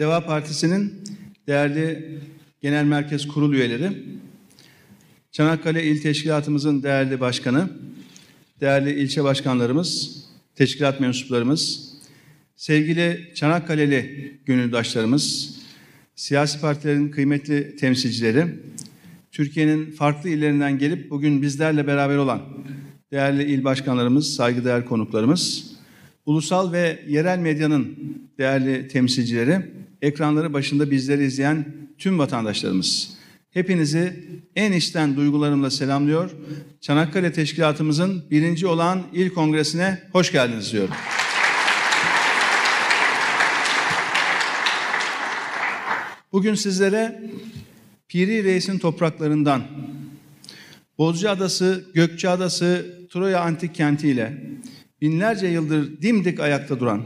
Deva Partisi'nin değerli Genel Merkez Kurul üyeleri, Çanakkale İl Teşkilatımızın değerli başkanı, değerli ilçe başkanlarımız, teşkilat mensuplarımız, sevgili Çanakkale'li gönüldaşlarımız, siyasi partilerin kıymetli temsilcileri, Türkiye'nin farklı illerinden gelip bugün bizlerle beraber olan değerli il başkanlarımız, saygıdeğer konuklarımız, ulusal ve yerel medyanın değerli temsilcileri, ekranları başında bizleri izleyen tüm vatandaşlarımız. Hepinizi en içten duygularımla selamlıyor. Çanakkale Teşkilatımızın birinci olan il kongresine hoş geldiniz diyorum. Bugün sizlere Piri Reis'in topraklarından, Bozcaadası, Gökçeadası, Troya antik kentiyle binlerce yıldır dimdik ayakta duran,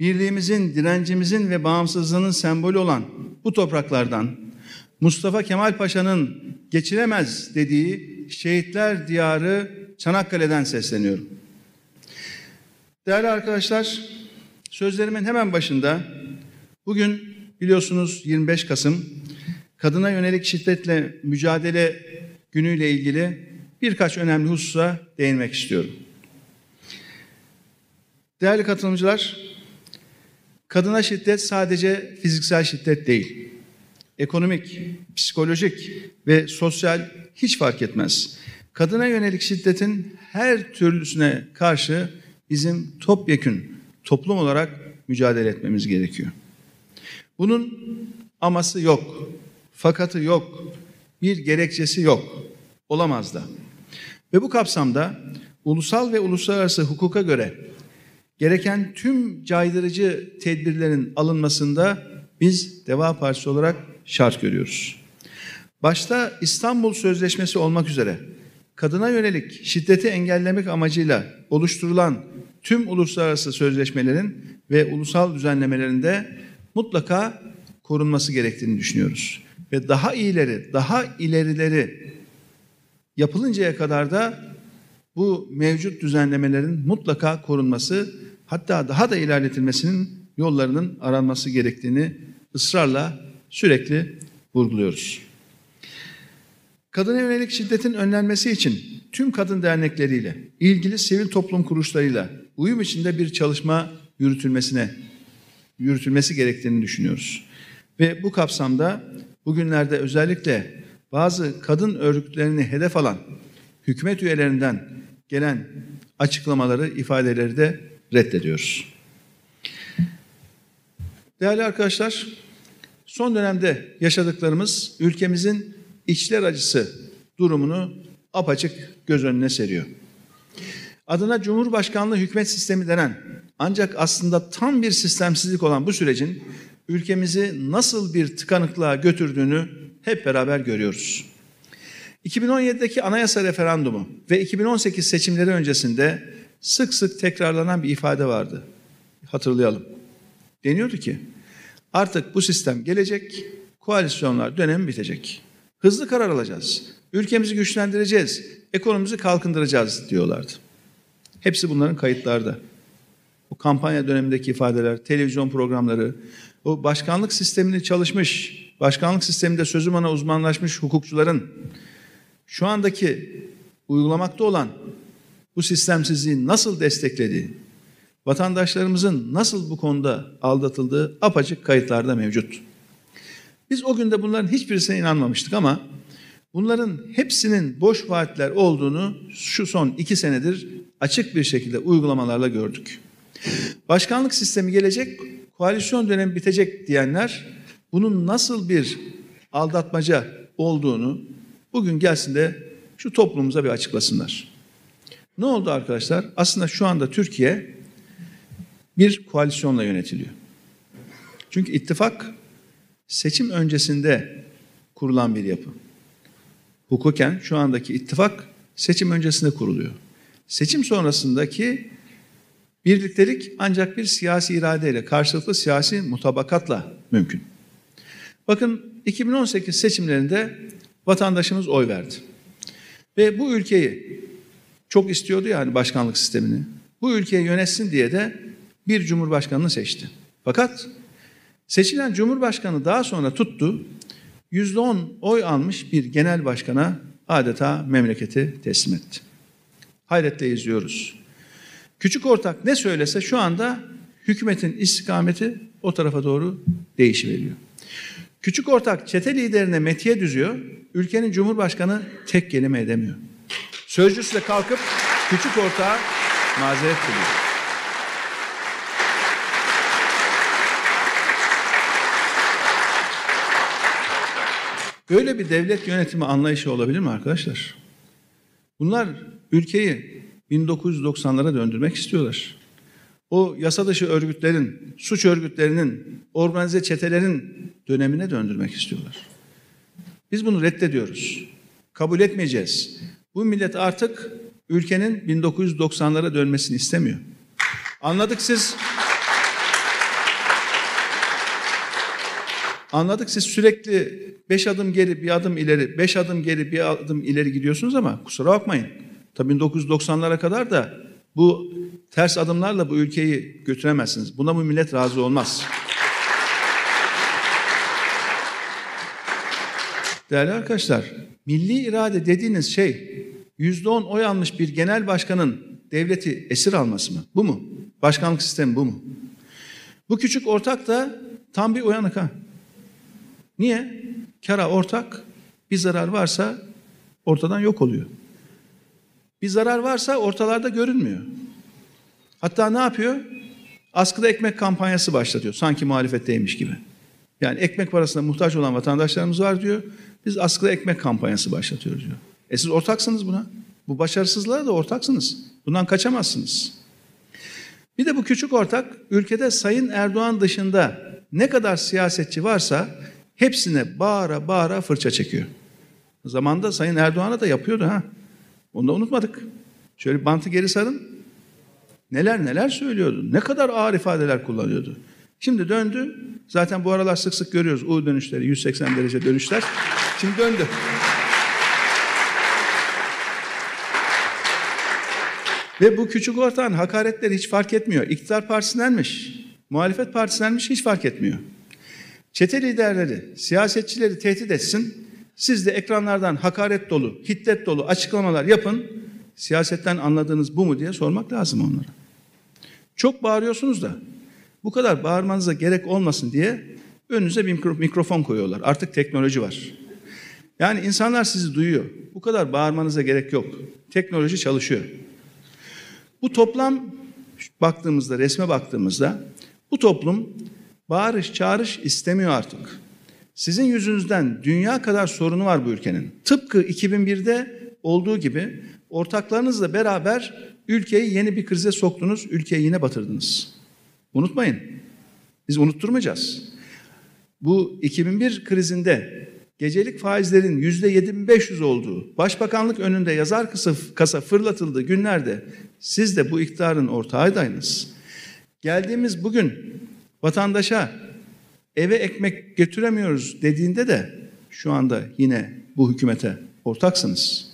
birliğimizin, direncimizin ve bağımsızlığının sembolü olan bu topraklardan Mustafa Kemal Paşa'nın geçilemez dediği şehitler diyarı Çanakkale'den sesleniyorum. Değerli arkadaşlar, sözlerimin hemen başında bugün biliyorsunuz 25 Kasım kadına yönelik şiddetle mücadele günüyle ilgili birkaç önemli hususa değinmek istiyorum. Değerli katılımcılar, kadına şiddet sadece fiziksel şiddet değil. Ekonomik, psikolojik ve sosyal hiç fark etmez. Kadına yönelik şiddetin her türlüsüne karşı bizim topyekün toplum olarak mücadele etmemiz gerekiyor. Bunun aması yok, fakatı yok, bir gerekçesi yok, olamaz da. Ve bu kapsamda ulusal ve uluslararası hukuka göre gereken tüm caydırıcı tedbirlerin alınmasında biz Deva Partisi olarak şart görüyoruz. Başta İstanbul Sözleşmesi olmak üzere kadına yönelik şiddeti engellemek amacıyla oluşturulan tüm uluslararası sözleşmelerin ve ulusal düzenlemelerinde mutlaka korunması gerektiğini düşünüyoruz. Ve daha iyileri, daha ilerileri yapılıncaya kadar da bu mevcut düzenlemelerin mutlaka korunması hatta daha da ilerletilmesinin yollarının aranması gerektiğini ısrarla sürekli vurguluyoruz. Kadına yönelik şiddetin önlenmesi için tüm kadın dernekleriyle, ilgili sivil toplum kuruluşlarıyla uyum içinde bir çalışma yürütülmesine yürütülmesi gerektiğini düşünüyoruz. Ve bu kapsamda bugünlerde özellikle bazı kadın örgütlerini hedef alan hükümet üyelerinden gelen açıklamaları, ifadeleri de reddediyoruz. Değerli arkadaşlar, son dönemde yaşadıklarımız ülkemizin içler acısı durumunu apaçık göz önüne seriyor. Adına Cumhurbaşkanlığı hükümet sistemi denen ancak aslında tam bir sistemsizlik olan bu sürecin ülkemizi nasıl bir tıkanıklığa götürdüğünü hep beraber görüyoruz. 2017'deki anayasa referandumu ve 2018 seçimleri öncesinde sık sık tekrarlanan bir ifade vardı. Hatırlayalım. Deniyordu ki artık bu sistem gelecek, koalisyonlar dönemi bitecek. Hızlı karar alacağız. Ülkemizi güçlendireceğiz, ekonomimizi kalkındıracağız diyorlardı. Hepsi bunların kayıtlarda. Bu kampanya dönemindeki ifadeler, televizyon programları, o başkanlık sistemini çalışmış, başkanlık sisteminde sözüm ana uzmanlaşmış hukukçuların şu andaki uygulamakta olan bu sistemsizliği nasıl desteklediği, vatandaşlarımızın nasıl bu konuda aldatıldığı apaçık kayıtlarda mevcut. Biz o günde bunların hiçbirisine inanmamıştık ama bunların hepsinin boş vaatler olduğunu şu son iki senedir açık bir şekilde uygulamalarla gördük. Başkanlık sistemi gelecek, koalisyon dönemi bitecek diyenler bunun nasıl bir aldatmaca olduğunu bugün gelsin de şu toplumumuza bir açıklasınlar. Ne oldu arkadaşlar? Aslında şu anda Türkiye bir koalisyonla yönetiliyor. Çünkü ittifak seçim öncesinde kurulan bir yapı. Hukuken şu andaki ittifak seçim öncesinde kuruluyor. Seçim sonrasındaki birliktelik ancak bir siyasi iradeyle, karşılıklı siyasi mutabakatla mümkün. Bakın 2018 seçimlerinde vatandaşımız oy verdi. Ve bu ülkeyi çok istiyordu yani başkanlık sistemini. Bu ülkeyi yönetsin diye de bir cumhurbaşkanını seçti. Fakat Seçilen Cumhurbaşkanı daha sonra tuttu, yüzde on oy almış bir genel başkana adeta memleketi teslim etti. Hayretle izliyoruz. Küçük ortak ne söylese şu anda hükümetin istikameti o tarafa doğru değişiveriyor. Küçük ortak çete liderine metiye düzüyor, ülkenin cumhurbaşkanı tek kelime edemiyor. Sözcüsü de kalkıp küçük ortağa mazeret diliyor. Böyle bir devlet yönetimi anlayışı olabilir mi arkadaşlar? Bunlar ülkeyi 1990'lara döndürmek istiyorlar. O yasa dışı örgütlerin, suç örgütlerinin, organize çetelerin dönemine döndürmek istiyorlar. Biz bunu reddediyoruz. Kabul etmeyeceğiz. Bu millet artık ülkenin 1990'lara dönmesini istemiyor. Anladık siz Anladık siz sürekli beş adım geri bir adım ileri, beş adım geri bir adım ileri gidiyorsunuz ama kusura bakmayın. Tabii 1990'lara kadar da bu ters adımlarla bu ülkeyi götüremezsiniz. Buna bu millet razı olmaz. Değerli arkadaşlar, milli irade dediğiniz şey yüzde on oy almış bir genel başkanın devleti esir alması mı? Bu mu? Başkanlık sistemi bu mu? Bu küçük ortak da tam bir uyanık ha. Niye? Kara ortak bir zarar varsa ortadan yok oluyor. Bir zarar varsa ortalarda görünmüyor. Hatta ne yapıyor? Askıda ekmek kampanyası başlatıyor. Sanki muhalefetteymiş gibi. Yani ekmek parasına muhtaç olan vatandaşlarımız var diyor. Biz askıda ekmek kampanyası başlatıyoruz diyor. E siz ortaksınız buna. Bu başarısızlığa da ortaksınız. Bundan kaçamazsınız. Bir de bu küçük ortak ülkede Sayın Erdoğan dışında ne kadar siyasetçi varsa hepsine bağıra bağıra fırça çekiyor. Zamanda Sayın Erdoğan'a da yapıyordu ha. Onu da unutmadık. Şöyle bantı geri sarın. Neler neler söylüyordu. Ne kadar ağır ifadeler kullanıyordu. Şimdi döndü. Zaten bu aralar sık sık görüyoruz U dönüşleri, 180 derece dönüşler. Şimdi döndü. Ve bu küçük ortağın hakaretleri hiç fark etmiyor. İktidar partisindenmiş, muhalefet partisindenmiş hiç fark etmiyor. Çete liderleri, siyasetçileri tehdit etsin. Siz de ekranlardan hakaret dolu, hiddet dolu açıklamalar yapın. Siyasetten anladığınız bu mu diye sormak lazım onlara. Çok bağırıyorsunuz da bu kadar bağırmanıza gerek olmasın diye önünüze bir mikrofon koyuyorlar. Artık teknoloji var. Yani insanlar sizi duyuyor. Bu kadar bağırmanıza gerek yok. Teknoloji çalışıyor. Bu toplam baktığımızda, resme baktığımızda bu toplum bağırış çağırış istemiyor artık. Sizin yüzünüzden dünya kadar sorunu var bu ülkenin. Tıpkı 2001'de olduğu gibi ortaklarınızla beraber ülkeyi yeni bir krize soktunuz, ülkeyi yine batırdınız. Unutmayın. Biz unutturmayacağız. Bu 2001 krizinde gecelik faizlerin yüzde 7500 olduğu, başbakanlık önünde yazar kasa, kasa fırlatıldığı günlerde siz de bu iktidarın ortağıydınız. Geldiğimiz bugün vatandaşa eve ekmek götüremiyoruz dediğinde de şu anda yine bu hükümete ortaksınız.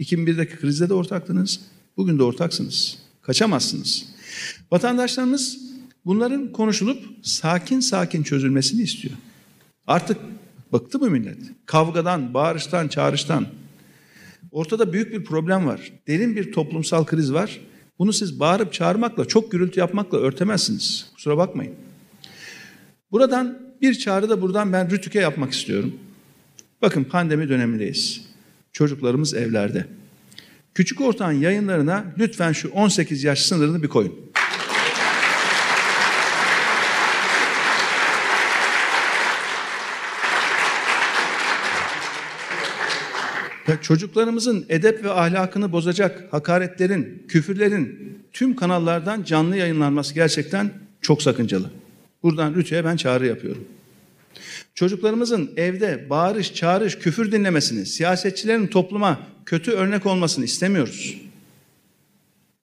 2001'deki krizde de ortaktınız, bugün de ortaksınız. Kaçamazsınız. Vatandaşlarımız bunların konuşulup sakin sakin çözülmesini istiyor. Artık bıktı mı millet? Kavgadan, bağırıştan, çağrıştan. Ortada büyük bir problem var. Derin bir toplumsal kriz var. Bunu siz bağırıp çağırmakla, çok gürültü yapmakla örtemezsiniz. Kusura bakmayın. Buradan bir çağrı da buradan ben Rütük'e yapmak istiyorum. Bakın pandemi dönemindeyiz. Çocuklarımız evlerde. Küçük Ortağın yayınlarına lütfen şu 18 yaş sınırını bir koyun. Çocuklarımızın edep ve ahlakını bozacak hakaretlerin, küfürlerin tüm kanallardan canlı yayınlanması gerçekten çok sakıncalı. Buradan Rütü'ye ben çağrı yapıyorum. Çocuklarımızın evde bağırış, çağrış, küfür dinlemesini, siyasetçilerin topluma kötü örnek olmasını istemiyoruz.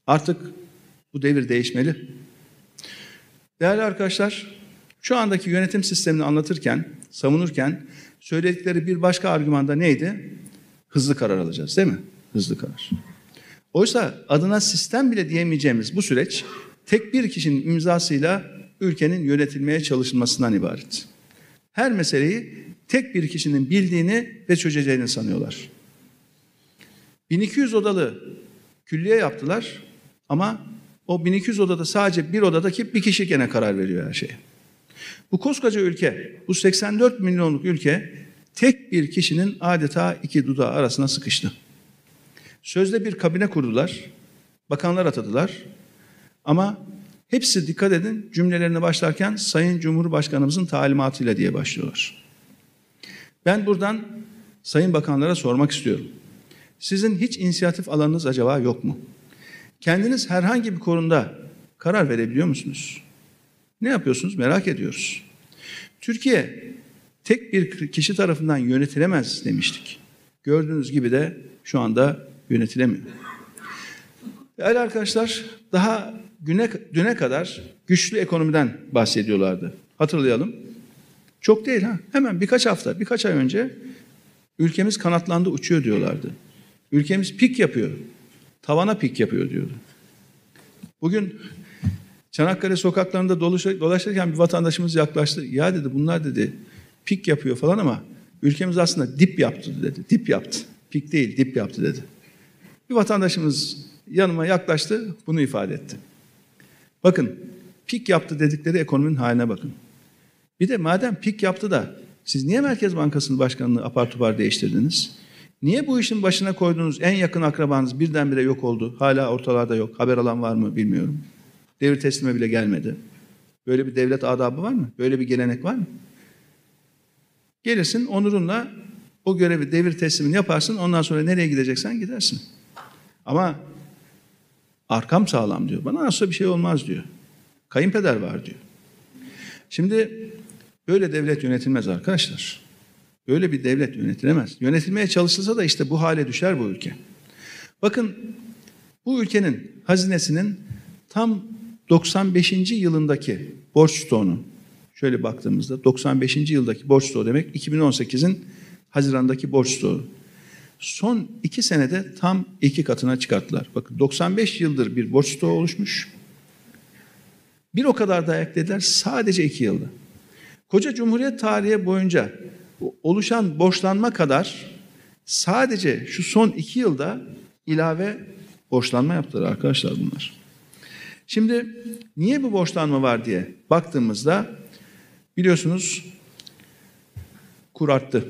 Artık bu devir değişmeli. Değerli arkadaşlar, şu andaki yönetim sistemini anlatırken, savunurken söyledikleri bir başka argümanda neydi? Hızlı karar alacağız değil mi? Hızlı karar. Oysa adına sistem bile diyemeyeceğimiz bu süreç tek bir kişinin imzasıyla ülkenin yönetilmeye çalışılmasından ibaret. Her meseleyi tek bir kişinin bildiğini ve çözeceğini sanıyorlar. 1200 odalı külliye yaptılar ama o 1200 odada sadece bir odadaki bir kişi gene karar veriyor her şeye. Bu koskoca ülke, bu 84 milyonluk ülke tek bir kişinin adeta iki dudağı arasına sıkıştı. Sözde bir kabine kurdular, bakanlar atadılar ama hepsi dikkat edin cümlelerine başlarken Sayın Cumhurbaşkanımızın talimatıyla diye başlıyorlar. Ben buradan Sayın Bakanlara sormak istiyorum. Sizin hiç inisiyatif alanınız acaba yok mu? Kendiniz herhangi bir konuda karar verebiliyor musunuz? Ne yapıyorsunuz merak ediyoruz. Türkiye tek bir kişi tarafından yönetilemez demiştik. Gördüğünüz gibi de şu anda yönetilemiyor. Değerli arkadaşlar daha güne, düne kadar güçlü ekonomiden bahsediyorlardı. Hatırlayalım. Çok değil ha. Hemen birkaç hafta, birkaç ay önce ülkemiz kanatlandı uçuyor diyorlardı. Ülkemiz pik yapıyor. Tavana pik yapıyor diyordu. Bugün Çanakkale sokaklarında dolaşırken bir vatandaşımız yaklaştı. Ya dedi bunlar dedi pik yapıyor falan ama ülkemiz aslında dip yaptı dedi. Dip yaptı. Pik değil dip yaptı dedi. Bir vatandaşımız yanıma yaklaştı bunu ifade etti. Bakın pik yaptı dedikleri ekonominin haline bakın. Bir de madem pik yaptı da siz niye Merkez Bankası'nın başkanını apar topar değiştirdiniz? Niye bu işin başına koyduğunuz en yakın akrabanız birdenbire yok oldu? Hala ortalarda yok. Haber alan var mı bilmiyorum. Devir teslime bile gelmedi. Böyle bir devlet adabı var mı? Böyle bir gelenek var mı? Gelirsin onurunla o görevi devir teslimini yaparsın. Ondan sonra nereye gideceksen gidersin. Ama arkam sağlam diyor. Bana nasıl bir şey olmaz diyor. Kayınpeder var diyor. Şimdi böyle devlet yönetilmez arkadaşlar. Böyle bir devlet yönetilemez. Yönetilmeye çalışılsa da işte bu hale düşer bu ülke. Bakın bu ülkenin hazinesinin tam 95. yılındaki borç stoğunu şöyle baktığımızda 95. yıldaki borç stoğu demek 2018'in Haziran'daki borç stoğu. Son iki senede tam iki katına çıkarttılar. Bakın 95 yıldır bir borç stoğu oluşmuş. Bir o kadar da eklediler sadece iki yılda. Koca Cumhuriyet tarihi boyunca oluşan borçlanma kadar sadece şu son iki yılda ilave borçlanma yaptılar arkadaşlar bunlar. Şimdi niye bu borçlanma var diye baktığımızda biliyorsunuz kur arttı.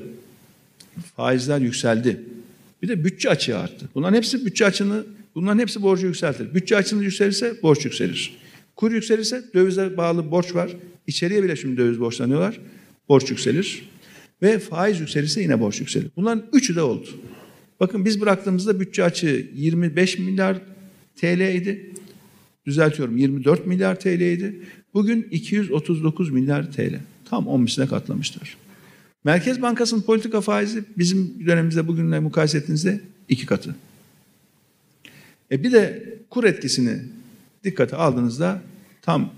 Faizler yükseldi. Bir de bütçe açığı arttı. Bunların hepsi bütçe açığını, bunların hepsi borcu yükseltir. Bütçe açığını yükselirse borç yükselir. Kur yükselirse dövize bağlı borç var. İçeriye bile şimdi döviz borçlanıyorlar. Borç yükselir. Ve faiz yükselirse yine borç yükselir. Bunların üçü de oldu. Bakın biz bıraktığımızda bütçe açığı 25 milyar TL idi. Düzeltiyorum 24 milyar TL idi. Bugün 239 milyar TL. Tam 10 misline katlamışlar. Merkez Bankası'nın politika faizi bizim dönemimizde bugünle mukayese ettiğinizde iki katı. E bir de kur etkisini dikkate aldığınızda tam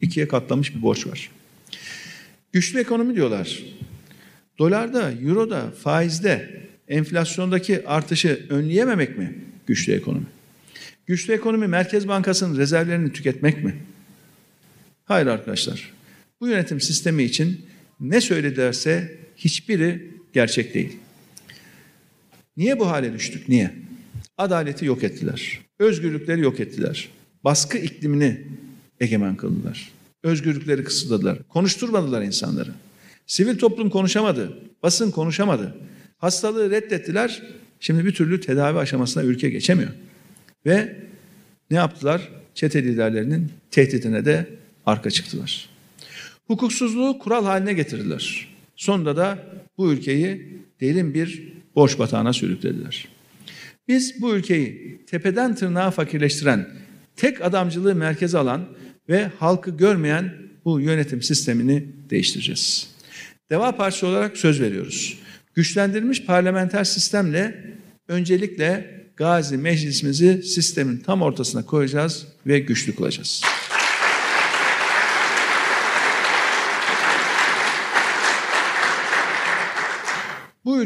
ikiye katlamış bir borç var. Güçlü ekonomi diyorlar. Dolarda, euroda, faizde, enflasyondaki artışı önleyememek mi güçlü ekonomi? Güçlü ekonomi Merkez Bankası'nın rezervlerini tüketmek mi? Hayır arkadaşlar. Bu yönetim sistemi için ne söyledilerse hiçbiri gerçek değil. Niye bu hale düştük? Niye? Adaleti yok ettiler. Özgürlükleri yok ettiler. Baskı iklimini egemen kıldılar. Özgürlükleri kısıtladılar. Konuşturmadılar insanları. Sivil toplum konuşamadı. Basın konuşamadı. Hastalığı reddettiler. Şimdi bir türlü tedavi aşamasına ülke geçemiyor. Ve ne yaptılar? Çete liderlerinin tehditine de arka çıktılar. Hukuksuzluğu kural haline getirdiler. Sonunda da bu ülkeyi derin bir borç batağına sürüklediler. Biz bu ülkeyi tepeden tırnağa fakirleştiren, tek adamcılığı merkeze alan ve halkı görmeyen bu yönetim sistemini değiştireceğiz. Deva Partisi olarak söz veriyoruz. Güçlendirilmiş parlamenter sistemle öncelikle Gazi Meclisimizi sistemin tam ortasına koyacağız ve güçlü kılacağız.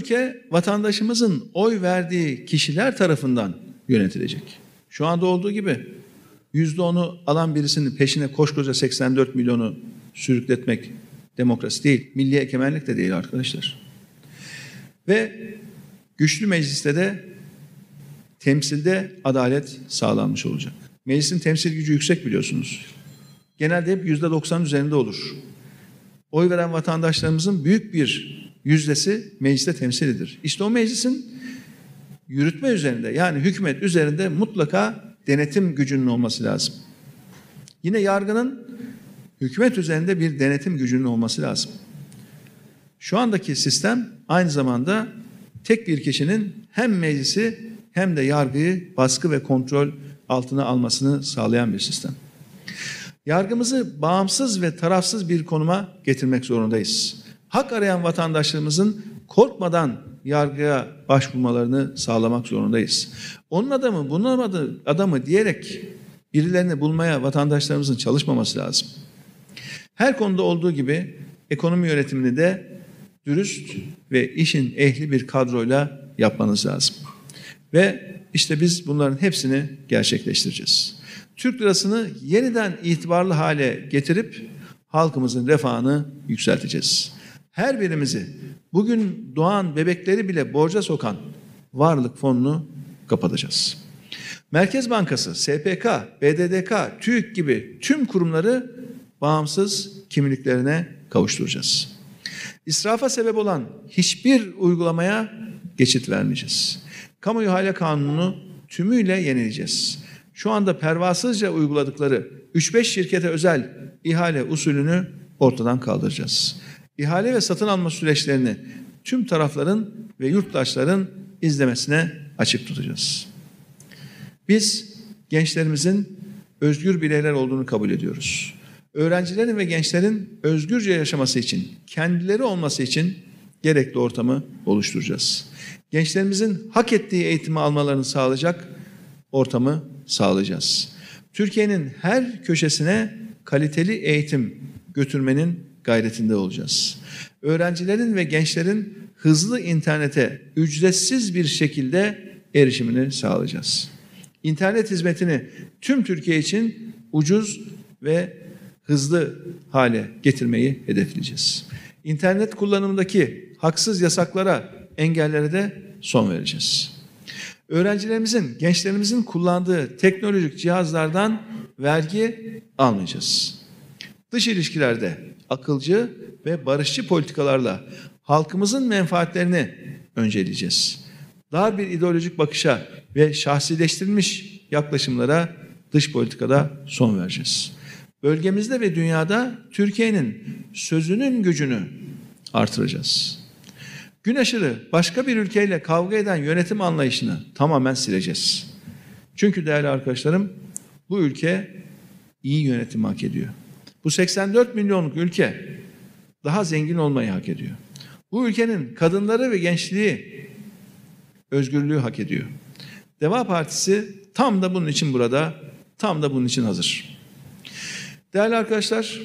Ülke vatandaşımızın oy verdiği kişiler tarafından yönetilecek. Şu anda olduğu gibi yüzde onu alan birisinin peşine koşkoca 84 milyonu sürükletmek demokrasi değil. Milli egemenlik de değil arkadaşlar. Ve güçlü mecliste de temsilde adalet sağlanmış olacak. Meclisin temsil gücü yüksek biliyorsunuz. Genelde hep yüzde 90 üzerinde olur. Oy veren vatandaşlarımızın büyük bir yüzdesi mecliste temsil edilir. İşte o meclisin yürütme üzerinde yani hükümet üzerinde mutlaka denetim gücünün olması lazım. Yine yargının hükümet üzerinde bir denetim gücünün olması lazım. Şu andaki sistem aynı zamanda tek bir kişinin hem meclisi hem de yargıyı baskı ve kontrol altına almasını sağlayan bir sistem. Yargımızı bağımsız ve tarafsız bir konuma getirmek zorundayız. Hak arayan vatandaşlarımızın korkmadan yargıya başvurmalarını sağlamak zorundayız. Onun adamı, bunun adamı diyerek birilerini bulmaya vatandaşlarımızın çalışmaması lazım. Her konuda olduğu gibi ekonomi yönetimini de dürüst ve işin ehli bir kadroyla yapmanız lazım. Ve işte biz bunların hepsini gerçekleştireceğiz. Türk lirasını yeniden itibarlı hale getirip halkımızın refahını yükselteceğiz. Her birimizi bugün doğan bebekleri bile borca sokan varlık fonunu kapatacağız. Merkez Bankası, SPK, BDDK, TÜİK gibi tüm kurumları bağımsız kimliklerine kavuşturacağız. İsrafa sebep olan hiçbir uygulamaya geçit vermeyeceğiz. Kamu ihale kanununu tümüyle yenileyeceğiz. Şu anda pervasızca uyguladıkları 3-5 şirkete özel ihale usulünü ortadan kaldıracağız. İhale ve satın alma süreçlerini tüm tarafların ve yurttaşların izlemesine açık tutacağız. Biz gençlerimizin özgür bireyler olduğunu kabul ediyoruz. Öğrencilerin ve gençlerin özgürce yaşaması için, kendileri olması için gerekli ortamı oluşturacağız. Gençlerimizin hak ettiği eğitimi almalarını sağlayacak ortamı sağlayacağız. Türkiye'nin her köşesine kaliteli eğitim götürmenin gayretinde olacağız. Öğrencilerin ve gençlerin hızlı internete ücretsiz bir şekilde erişimini sağlayacağız. İnternet hizmetini tüm Türkiye için ucuz ve hızlı hale getirmeyi hedefleyeceğiz. İnternet kullanımındaki haksız yasaklara, engellere de son vereceğiz. Öğrencilerimizin, gençlerimizin kullandığı teknolojik cihazlardan vergi almayacağız. Dış ilişkilerde akılcı ve barışçı politikalarla halkımızın menfaatlerini önceleyeceğiz. Dar bir ideolojik bakışa ve şahsileştirilmiş yaklaşımlara dış politikada son vereceğiz. Bölgemizde ve dünyada Türkiye'nin sözünün gücünü artıracağız. Gün aşırı başka bir ülkeyle kavga eden yönetim anlayışını tamamen sileceğiz. Çünkü değerli arkadaşlarım bu ülke iyi yönetim hak ediyor. Bu 84 milyonluk ülke daha zengin olmayı hak ediyor. Bu ülkenin kadınları ve gençliği özgürlüğü hak ediyor. Deva Partisi tam da bunun için burada, tam da bunun için hazır. Değerli arkadaşlar,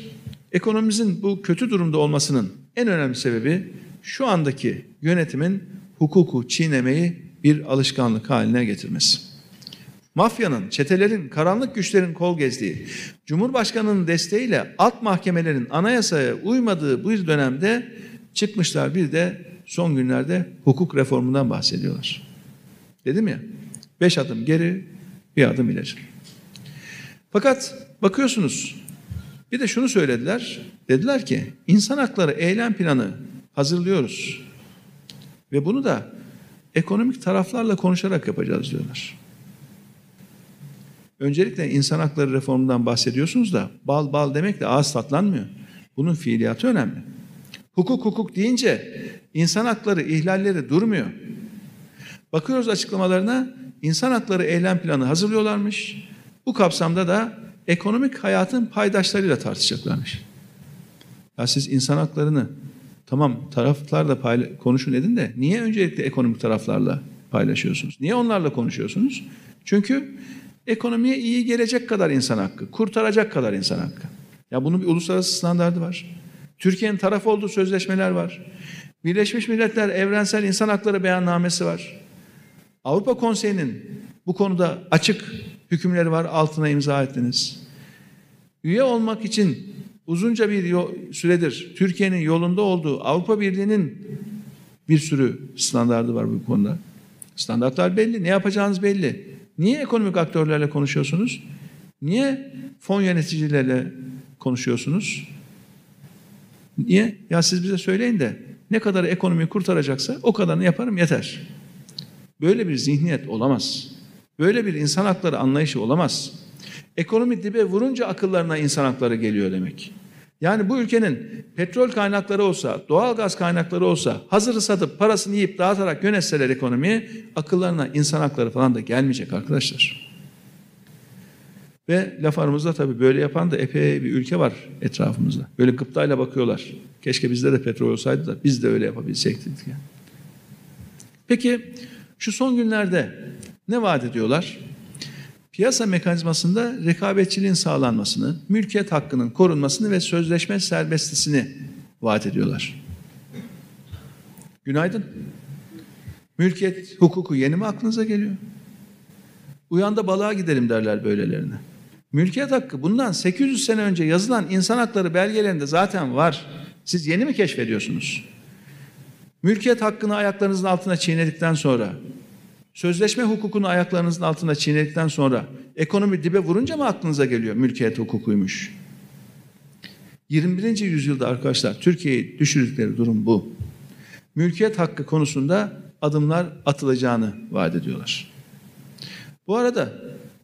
ekonomimizin bu kötü durumda olmasının en önemli sebebi şu andaki yönetimin hukuku çiğnemeyi bir alışkanlık haline getirmesi. Mafyanın, çetelerin, karanlık güçlerin kol gezdiği, Cumhurbaşkanı'nın desteğiyle alt mahkemelerin anayasaya uymadığı bu dönemde çıkmışlar bir de son günlerde hukuk reformundan bahsediyorlar. Dedim ya, beş adım geri, bir adım ileri. Fakat bakıyorsunuz, bir de şunu söylediler, dediler ki insan hakları eylem planı hazırlıyoruz. Ve bunu da ekonomik taraflarla konuşarak yapacağız diyorlar. Öncelikle insan hakları reformundan bahsediyorsunuz da bal bal demek de ağız tatlanmıyor. Bunun fiiliyatı önemli. Hukuk hukuk deyince insan hakları ihlalleri durmuyor. Bakıyoruz açıklamalarına insan hakları eylem planı hazırlıyorlarmış. Bu kapsamda da ekonomik hayatın paydaşlarıyla tartışacaklarmış. Ya siz insan haklarını tamam taraflarla payla- konuşun edin de niye öncelikle ekonomik taraflarla paylaşıyorsunuz? Niye onlarla konuşuyorsunuz? Çünkü ekonomiye iyi gelecek kadar insan hakkı, kurtaracak kadar insan hakkı. Ya bunun bir uluslararası standardı var. Türkiye'nin taraf olduğu sözleşmeler var. Birleşmiş Milletler Evrensel İnsan Hakları Beyannamesi var. Avrupa Konseyi'nin bu konuda açık hükümleri var altına imza ettiniz. Üye olmak için uzunca bir süredir Türkiye'nin yolunda olduğu Avrupa Birliği'nin bir sürü standardı var bu konuda. Standartlar belli, ne yapacağınız belli. Niye ekonomik aktörlerle konuşuyorsunuz? Niye fon yöneticileriyle konuşuyorsunuz? Niye? Ya siz bize söyleyin de ne kadar ekonomiyi kurtaracaksa o kadarını yaparım yeter. Böyle bir zihniyet olamaz. Böyle bir insan hakları anlayışı olamaz. Ekonomi dibe vurunca akıllarına insan hakları geliyor demek. Yani bu ülkenin petrol kaynakları olsa, doğal gaz kaynakları olsa, hazırı satıp parasını yiyip dağıtarak yönetseler ekonomiyi, akıllarına insan hakları falan da gelmeyecek arkadaşlar. Ve laf aramızda tabii böyle yapan da epey bir ülke var etrafımızda. Böyle gıptayla bakıyorlar. Keşke bizde de petrol olsaydı da biz de öyle yapabilseydik. Yani. Peki şu son günlerde ne vaat ediyorlar? Piyasa mekanizmasında rekabetçiliğin sağlanmasını, mülkiyet hakkının korunmasını ve sözleşme serbestisini vaat ediyorlar. Günaydın. Mülkiyet hukuku yeni mi aklınıza geliyor? Uyanda balığa gidelim derler böylelerine. Mülkiyet hakkı bundan 800 sene önce yazılan insan hakları belgelerinde zaten var. Siz yeni mi keşfediyorsunuz? Mülkiyet hakkını ayaklarınızın altına çiğnedikten sonra, sözleşme hukukunu ayaklarınızın altına çiğnedikten sonra ekonomi dibe vurunca mı aklınıza geliyor mülkiyet hukukuymuş? 21. yüzyılda arkadaşlar Türkiye'yi düşürdükleri durum bu. Mülkiyet hakkı konusunda adımlar atılacağını vaat ediyorlar. Bu arada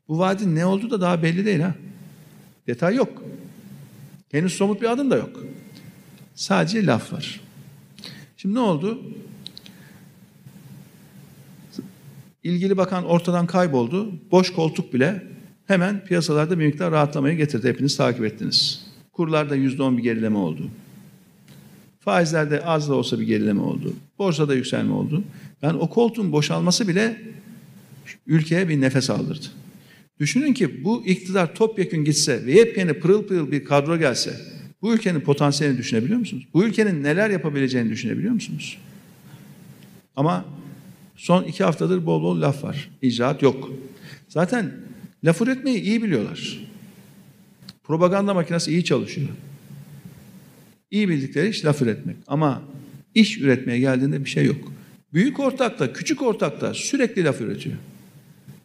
bu vaadin ne olduğu da daha belli değil ha. Detay yok. Henüz somut bir adım da yok. Sadece laf var. Şimdi ne oldu? İlgili bakan ortadan kayboldu. Boş koltuk bile hemen piyasalarda bir miktar rahatlamayı getirdi. Hepiniz takip ettiniz. Kurlarda yüzde on bir gerileme oldu. Faizlerde az da olsa bir gerileme oldu. Borsada yükselme oldu. Yani o koltuğun boşalması bile ülkeye bir nefes aldırdı. Düşünün ki bu iktidar topyekün gitse ve yepyeni pırıl pırıl bir kadro gelse bu ülkenin potansiyelini düşünebiliyor musunuz? Bu ülkenin neler yapabileceğini düşünebiliyor musunuz? Ama son iki haftadır bol bol laf var. İcraat yok. Zaten laf üretmeyi iyi biliyorlar. Propaganda makinesi iyi çalışıyor. İyi bildikleri iş laf üretmek. Ama iş üretmeye geldiğinde bir şey yok. Büyük ortakta, küçük ortakta sürekli laf üretiyor.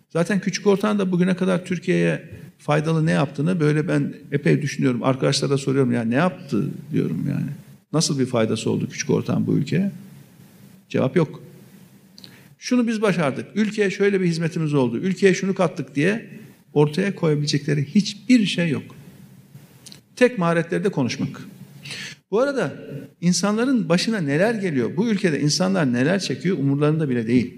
Zaten küçük ortağın da bugüne kadar Türkiye'ye faydalı ne yaptığını böyle ben epey düşünüyorum. Arkadaşlara soruyorum ya ne yaptı diyorum yani. Nasıl bir faydası oldu küçük ortağın bu ülkeye? Cevap yok. Şunu biz başardık. Ülkeye şöyle bir hizmetimiz oldu. Ülkeye şunu kattık diye ortaya koyabilecekleri hiçbir şey yok. Tek maharetleri de konuşmak. Bu arada insanların başına neler geliyor? Bu ülkede insanlar neler çekiyor umurlarında bile değil.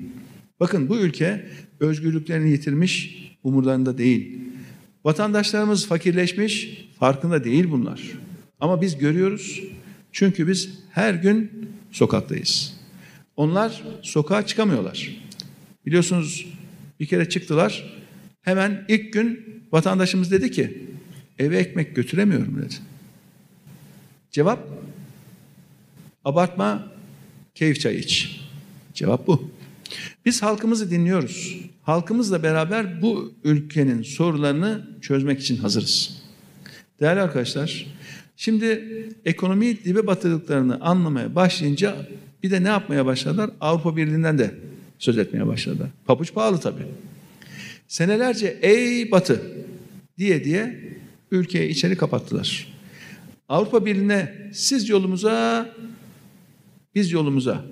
Bakın bu ülke özgürlüklerini yitirmiş, umurlarında değil. Vatandaşlarımız fakirleşmiş, farkında değil bunlar. Ama biz görüyoruz. Çünkü biz her gün sokaktayız. Onlar sokağa çıkamıyorlar. Biliyorsunuz bir kere çıktılar. Hemen ilk gün vatandaşımız dedi ki eve ekmek götüremiyorum dedi. Cevap abartma keyif çay iç. Cevap bu. Biz halkımızı dinliyoruz. Halkımızla beraber bu ülkenin sorularını çözmek için hazırız. Değerli arkadaşlar, şimdi ekonomi dibe batırdıklarını anlamaya başlayınca bir de ne yapmaya başladılar? Avrupa Birliği'nden de söz etmeye başladılar. Papuç pahalı tabii. Senelerce ey batı diye diye ülkeyi içeri kapattılar. Avrupa Birliği'ne siz yolumuza biz yolumuza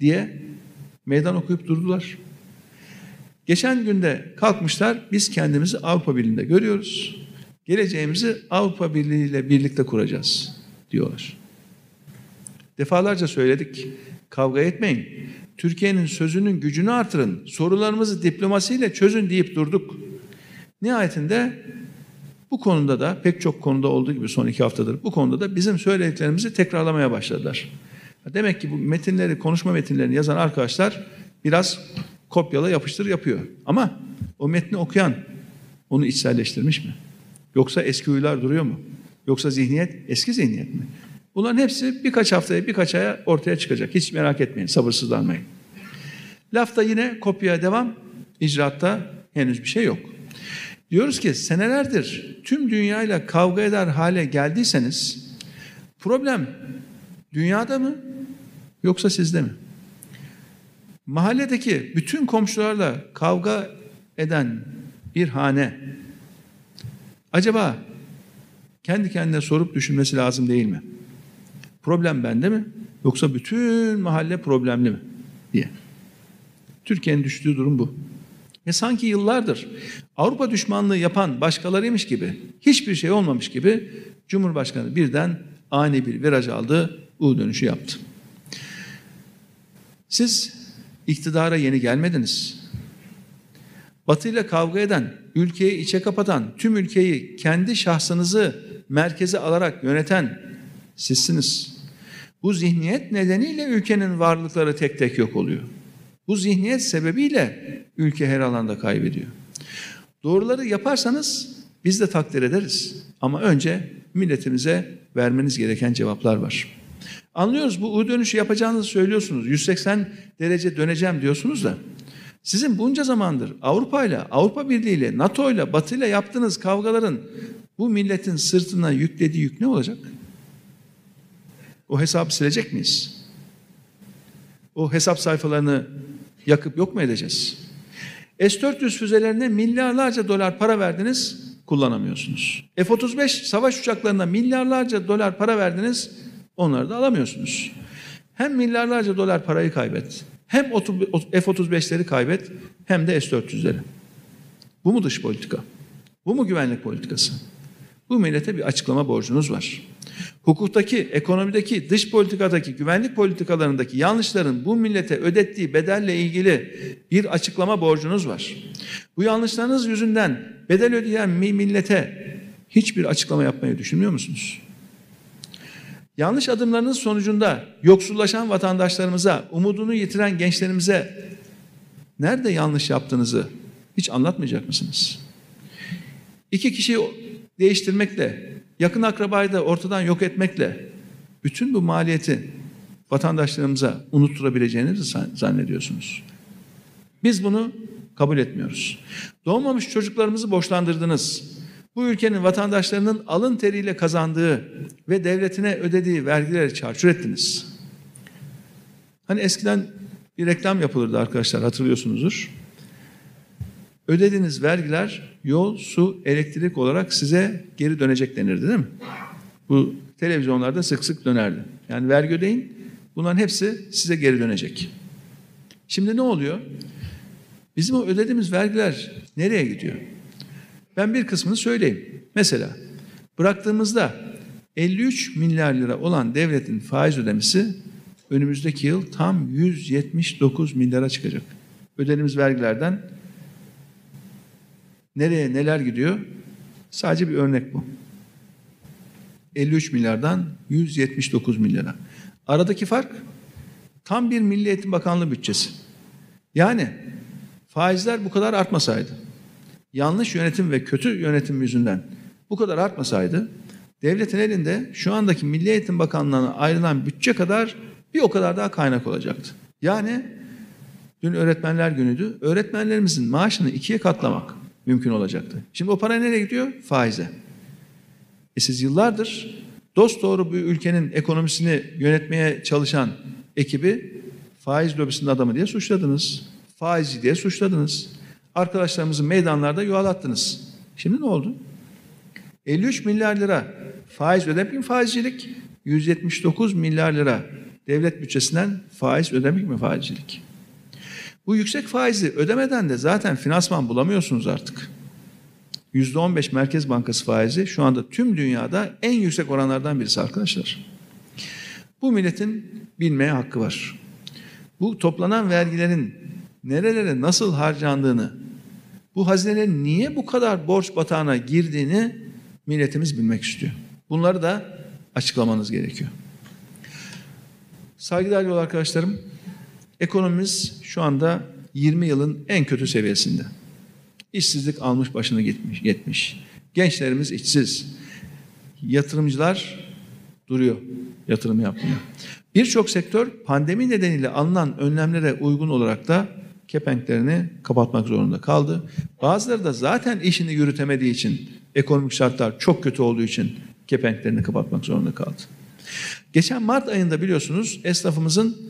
diye meydan okuyup durdular. Geçen günde kalkmışlar biz kendimizi Avrupa Birliği'nde görüyoruz. Geleceğimizi Avrupa Birliği ile birlikte kuracağız diyorlar. Defalarca söyledik. Kavga etmeyin. Türkiye'nin sözünün gücünü artırın. Sorularımızı diplomasiyle çözün deyip durduk. Nihayetinde bu konuda da pek çok konuda olduğu gibi son iki haftadır bu konuda da bizim söylediklerimizi tekrarlamaya başladılar. Demek ki bu metinleri, konuşma metinlerini yazan arkadaşlar biraz kopyala yapıştır yapıyor. Ama o metni okuyan onu içselleştirmiş mi? Yoksa eski huylar duruyor mu? Yoksa zihniyet eski zihniyet mi? Bunların hepsi birkaç haftaya, birkaç aya ortaya çıkacak. Hiç merak etmeyin, sabırsızlanmayın. Lafta yine kopya devam, icraatta henüz bir şey yok. Diyoruz ki senelerdir tüm dünyayla kavga eder hale geldiyseniz problem dünyada mı yoksa sizde mi? Mahalledeki bütün komşularla kavga eden bir hane acaba kendi kendine sorup düşünmesi lazım değil mi? Problem bende mi yoksa bütün mahalle problemli mi diye. Türkiye'nin düştüğü durum bu. Ve sanki yıllardır Avrupa düşmanlığı yapan başkalarıymış gibi, hiçbir şey olmamış gibi Cumhurbaşkanı birden ani bir viraj aldı, U dönüşü yaptı. Siz iktidara yeni gelmediniz. Batı ile kavga eden, ülkeyi içe kapatan, tüm ülkeyi kendi şahsınızı merkeze alarak yöneten sizsiniz. Bu zihniyet nedeniyle ülkenin varlıkları tek tek yok oluyor. Bu zihniyet sebebiyle ülke her alanda kaybediyor. Doğruları yaparsanız biz de takdir ederiz. Ama önce milletimize vermeniz gereken cevaplar var. Anlıyoruz bu U dönüşü yapacağınızı söylüyorsunuz. 180 derece döneceğim diyorsunuz da. Sizin bunca zamandır Avrupa ile, Avrupa Birliği ile, NATO ile, Batı ile yaptığınız kavgaların bu milletin sırtına yüklediği yük ne olacak? O hesabı silecek miyiz? O hesap sayfalarını yakıp yok mu edeceğiz? S-400 füzelerine milyarlarca dolar para verdiniz, kullanamıyorsunuz. F-35 savaş uçaklarına milyarlarca dolar para verdiniz, onları da alamıyorsunuz. Hem milyarlarca dolar parayı kaybet, hem F-35'leri kaybet, hem de S-400'leri. Bu mu dış politika? Bu mu güvenlik politikası? Bu millete bir açıklama borcunuz var. Hukuktaki, ekonomideki, dış politikadaki, güvenlik politikalarındaki yanlışların bu millete ödettiği bedelle ilgili bir açıklama borcunuz var. Bu yanlışlarınız yüzünden bedel ödeyen millete hiçbir açıklama yapmayı düşünmüyor musunuz? Yanlış adımlarınız sonucunda yoksullaşan vatandaşlarımıza, umudunu yitiren gençlerimize nerede yanlış yaptığınızı hiç anlatmayacak mısınız? İki kişiyi değiştirmekle, yakın akrabayı da ortadan yok etmekle bütün bu maliyeti vatandaşlarımıza unutturabileceğinizi zannediyorsunuz. Biz bunu kabul etmiyoruz. Doğmamış çocuklarımızı borçlandırdınız. Bu ülkenin vatandaşlarının alın teriyle kazandığı ve devletine ödediği vergileri çarçur ettiniz. Hani eskiden bir reklam yapılırdı arkadaşlar hatırlıyorsunuzdur. Ödediğiniz vergiler yol, su, elektrik olarak size geri dönecek denirdi değil mi? Bu televizyonlarda sık sık dönerdi. Yani vergi ödeyin, bunların hepsi size geri dönecek. Şimdi ne oluyor? Bizim o ödediğimiz vergiler nereye gidiyor? Ben bir kısmını söyleyeyim. Mesela bıraktığımızda 53 milyar lira olan devletin faiz ödemesi önümüzdeki yıl tam 179 milyara çıkacak. Ödediğimiz vergilerden nereye neler gidiyor? Sadece bir örnek bu. 53 milyardan 179 milyara. Aradaki fark tam bir Milli Eğitim Bakanlığı bütçesi. Yani faizler bu kadar artmasaydı, yanlış yönetim ve kötü yönetim yüzünden bu kadar artmasaydı, devletin elinde şu andaki Milli Eğitim Bakanlığı'na ayrılan bütçe kadar bir o kadar daha kaynak olacaktı. Yani dün öğretmenler günüydü. Öğretmenlerimizin maaşını ikiye katlamak mümkün olacaktı. Şimdi o para nereye gidiyor? Faize. E siz yıllardır dost doğru bu ülkenin ekonomisini yönetmeye çalışan ekibi faiz lobisinin adamı diye suçladınız. Faizci diye suçladınız. Arkadaşlarımızı meydanlarda yuvalattınız. Şimdi ne oldu? 53 milyar lira faiz ödemek mi faizcilik? 179 milyar lira devlet bütçesinden faiz ödemek mi faizcilik? Bu yüksek faizi ödemeden de zaten finansman bulamıyorsunuz artık. %15 Merkez Bankası faizi şu anda tüm dünyada en yüksek oranlardan birisi arkadaşlar. Bu milletin bilmeye hakkı var. Bu toplanan vergilerin nerelere nasıl harcandığını, bu hazinelerin niye bu kadar borç batağına girdiğini milletimiz bilmek istiyor. Bunları da açıklamanız gerekiyor. Saygıdeğer yol arkadaşlarım, ekonomimiz şu anda 20 yılın en kötü seviyesinde. İşsizlik almış başını gitmiş, yetmiş. Gençlerimiz işsiz. Yatırımcılar duruyor, yatırım yapmıyor. Birçok sektör pandemi nedeniyle alınan önlemlere uygun olarak da kepenklerini kapatmak zorunda kaldı. Bazıları da zaten işini yürütemediği için, ekonomik şartlar çok kötü olduğu için kepenklerini kapatmak zorunda kaldı. Geçen Mart ayında biliyorsunuz esnafımızın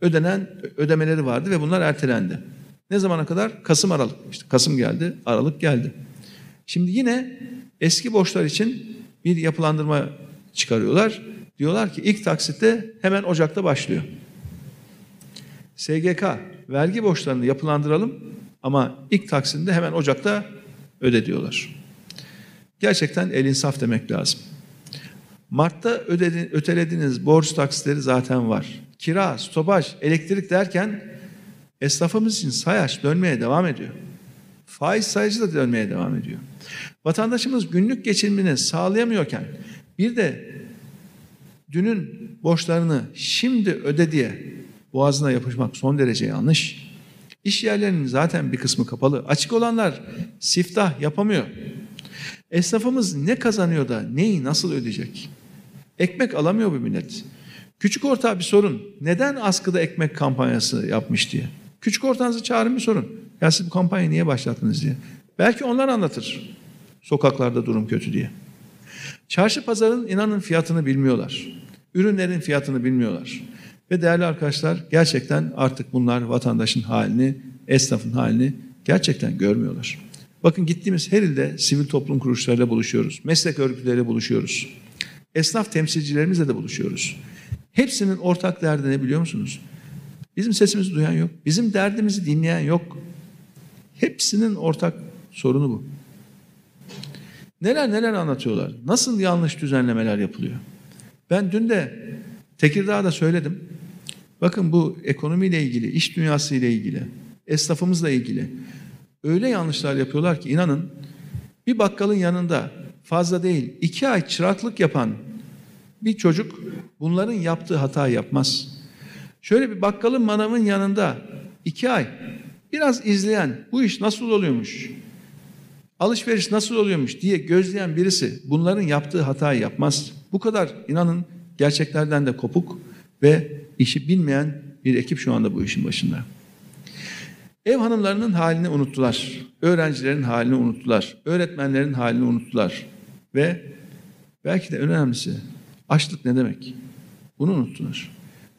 ödenen ödemeleri vardı ve bunlar ertelendi. Ne zamana kadar? Kasım Aralık. İşte Kasım geldi, Aralık geldi. Şimdi yine eski borçlar için bir yapılandırma çıkarıyorlar. Diyorlar ki ilk taksitte hemen Ocak'ta başlıyor. SGK vergi borçlarını yapılandıralım ama ilk taksinde hemen Ocak'ta öde diyorlar. Gerçekten el insaf demek lazım. Mart'ta ödedi, ötelediğiniz borç taksitleri zaten var. Kira, stopaj, elektrik derken esnafımız için sayaç dönmeye devam ediyor. Faiz sayıcı da dönmeye devam ediyor. Vatandaşımız günlük geçimini sağlayamıyorken bir de dünün borçlarını şimdi öde diye boğazına yapışmak son derece yanlış. İş yerlerinin zaten bir kısmı kapalı. Açık olanlar siftah yapamıyor. Esnafımız ne kazanıyor da neyi nasıl ödeyecek? Ekmek alamıyor bu millet. Küçük ortağı bir sorun. Neden askıda ekmek kampanyası yapmış diye. Küçük ortağınızı çağırın bir sorun. Ya siz bu kampanyayı niye başlattınız diye. Belki onlar anlatır. Sokaklarda durum kötü diye. Çarşı pazarın inanın fiyatını bilmiyorlar. Ürünlerin fiyatını bilmiyorlar. Ve değerli arkadaşlar gerçekten artık bunlar vatandaşın halini, esnafın halini gerçekten görmüyorlar. Bakın gittiğimiz her ilde sivil toplum kuruluşlarıyla buluşuyoruz. Meslek örgütleriyle buluşuyoruz. Esnaf temsilcilerimizle de buluşuyoruz. Hepsinin ortak derdi ne biliyor musunuz? Bizim sesimizi duyan yok. Bizim derdimizi dinleyen yok. Hepsinin ortak sorunu bu. Neler neler anlatıyorlar. Nasıl yanlış düzenlemeler yapılıyor. Ben dün de Tekirdağ'da söyledim. Bakın bu ekonomiyle ilgili, iş dünyası ile ilgili, esnafımızla ilgili öyle yanlışlar yapıyorlar ki inanın bir bakkalın yanında fazla değil iki ay çıraklık yapan bir çocuk bunların yaptığı hata yapmaz. Şöyle bir bakkalın manavın yanında iki ay biraz izleyen bu iş nasıl oluyormuş, alışveriş nasıl oluyormuş diye gözleyen birisi bunların yaptığı hatayı yapmaz. Bu kadar inanın gerçeklerden de kopuk ve işi bilmeyen bir ekip şu anda bu işin başında. Ev hanımlarının halini unuttular. Öğrencilerin halini unuttular. Öğretmenlerin halini unuttular. Ve belki de en önemlisi açlık ne demek? Bunu unuttular.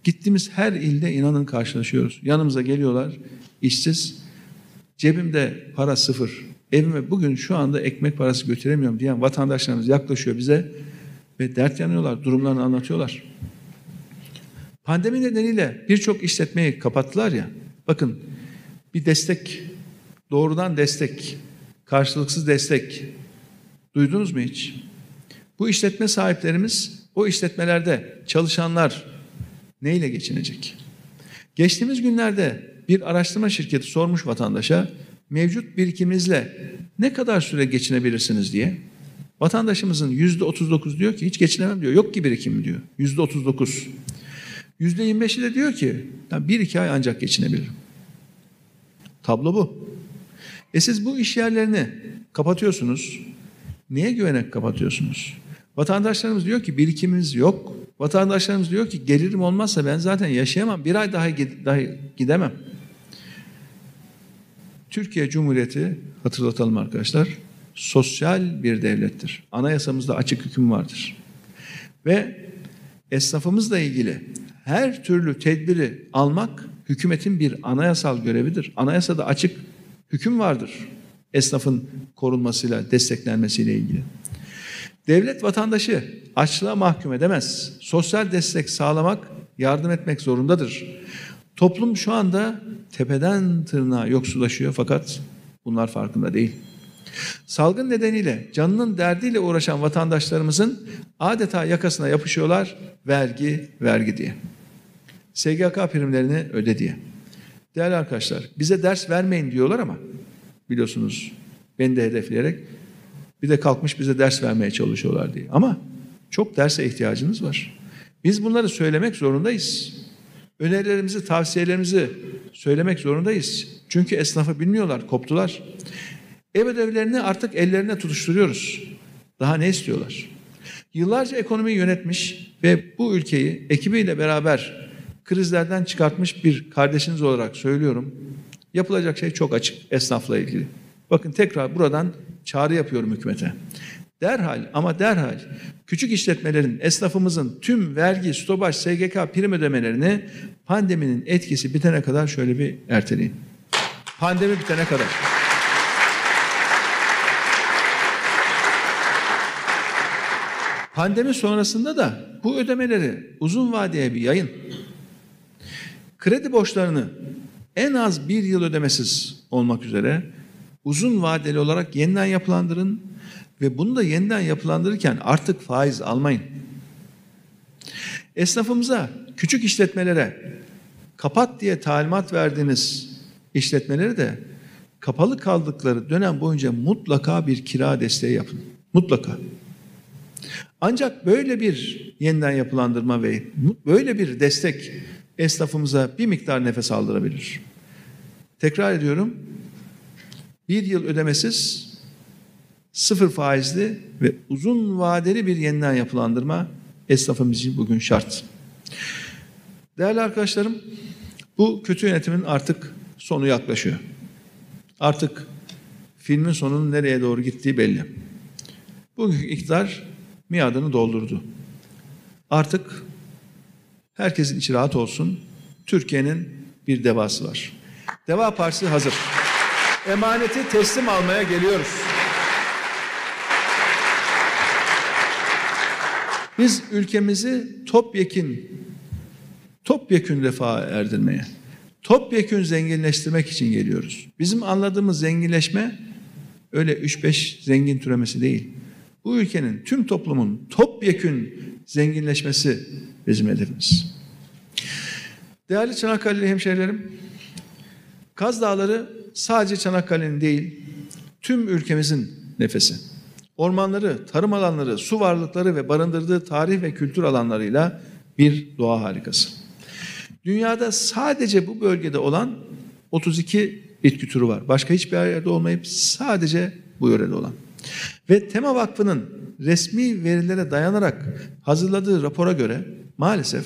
Gittiğimiz her ilde inanın karşılaşıyoruz. Yanımıza geliyorlar işsiz. Cebimde para sıfır. Evime bugün şu anda ekmek parası götüremiyorum diyen vatandaşlarımız yaklaşıyor bize ve dert yanıyorlar, durumlarını anlatıyorlar. Pandemi nedeniyle birçok işletmeyi kapattılar ya. Bakın bir destek, doğrudan destek, karşılıksız destek duydunuz mu hiç? Bu işletme sahiplerimiz o işletmelerde çalışanlar neyle geçinecek? Geçtiğimiz günlerde bir araştırma şirketi sormuş vatandaşa mevcut birikiminizle ne kadar süre geçinebilirsiniz diye. Vatandaşımızın yüzde 39 diyor ki hiç geçinemem diyor. Yok ki birikim diyor. Yüzde 39. Yüzde 25'i de diyor ki bir iki ay ancak geçinebilirim. Tablo bu. E siz bu iş yerlerini kapatıyorsunuz. Neye güvenerek kapatıyorsunuz? Vatandaşlarımız diyor ki birikimimiz yok. Vatandaşlarımız diyor ki gelirim olmazsa ben zaten yaşayamam. Bir ay daha, daha gidemem. Türkiye Cumhuriyeti hatırlatalım arkadaşlar sosyal bir devlettir. Anayasamızda açık hüküm vardır. Ve esnafımızla ilgili her türlü tedbiri almak hükümetin bir anayasal görevidir. Anayasada açık hüküm vardır esnafın korunmasıyla, desteklenmesiyle ilgili. Devlet vatandaşı açlığa mahkum edemez. Sosyal destek sağlamak, yardım etmek zorundadır. Toplum şu anda tepeden tırnağa yoksullaşıyor fakat bunlar farkında değil. Salgın nedeniyle canının derdiyle uğraşan vatandaşlarımızın adeta yakasına yapışıyorlar vergi, vergi diye. SGK primlerini öde diye. Değerli arkadaşlar bize ders vermeyin diyorlar ama biliyorsunuz beni de hedefleyerek bir de kalkmış bize ders vermeye çalışıyorlar diye. Ama çok derse ihtiyacınız var. Biz bunları söylemek zorundayız. Önerilerimizi, tavsiyelerimizi söylemek zorundayız. Çünkü esnafı bilmiyorlar, koptular. Ev ödevlerini artık ellerine tutuşturuyoruz. Daha ne istiyorlar? Yıllarca ekonomiyi yönetmiş ve bu ülkeyi ekibiyle beraber krizlerden çıkartmış bir kardeşiniz olarak söylüyorum. Yapılacak şey çok açık esnafla ilgili. Bakın tekrar buradan çağrı yapıyorum hükümete. Derhal ama derhal küçük işletmelerin, esnafımızın tüm vergi, stopaj, SGK prim ödemelerini pandeminin etkisi bitene kadar şöyle bir erteleyin. Pandemi bitene kadar. Pandemi sonrasında da bu ödemeleri uzun vadeye bir yayın. Kredi borçlarını en az bir yıl ödemesiz olmak üzere uzun vadeli olarak yeniden yapılandırın ve bunu da yeniden yapılandırırken artık faiz almayın. Esnafımıza, küçük işletmelere kapat diye talimat verdiğiniz işletmeleri de kapalı kaldıkları dönem boyunca mutlaka bir kira desteği yapın. Mutlaka. Ancak böyle bir yeniden yapılandırma ve böyle bir destek esnafımıza bir miktar nefes aldırabilir. Tekrar ediyorum, bir yıl ödemesiz, sıfır faizli ve uzun vadeli bir yeniden yapılandırma esnafımız için bugün şart. Değerli arkadaşlarım, bu kötü yönetimin artık sonu yaklaşıyor. Artık filmin sonunun nereye doğru gittiği belli. Bugünkü iktidar miadını doldurdu. Artık herkesin içi rahat olsun. Türkiye'nin bir devası var. Deva Partisi hazır. Emaneti teslim almaya geliyoruz. Biz ülkemizi topyekün topyekün refaha erdirmeye, topyekün zenginleştirmek için geliyoruz. Bizim anladığımız zenginleşme öyle 3-5 zengin türemesi değil. Bu ülkenin tüm toplumun topyekün zenginleşmesi bizim hedefimiz. Değerli Çanakkale'li hemşehrilerim, Kaz Dağları sadece Çanakkale'nin değil, tüm ülkemizin nefesi. Ormanları, tarım alanları, su varlıkları ve barındırdığı tarih ve kültür alanlarıyla bir doğa harikası. Dünyada sadece bu bölgede olan 32 bitki türü var. Başka hiçbir yerde olmayıp sadece bu yörede olan. Ve Tema Vakfı'nın resmi verilere dayanarak hazırladığı rapora göre maalesef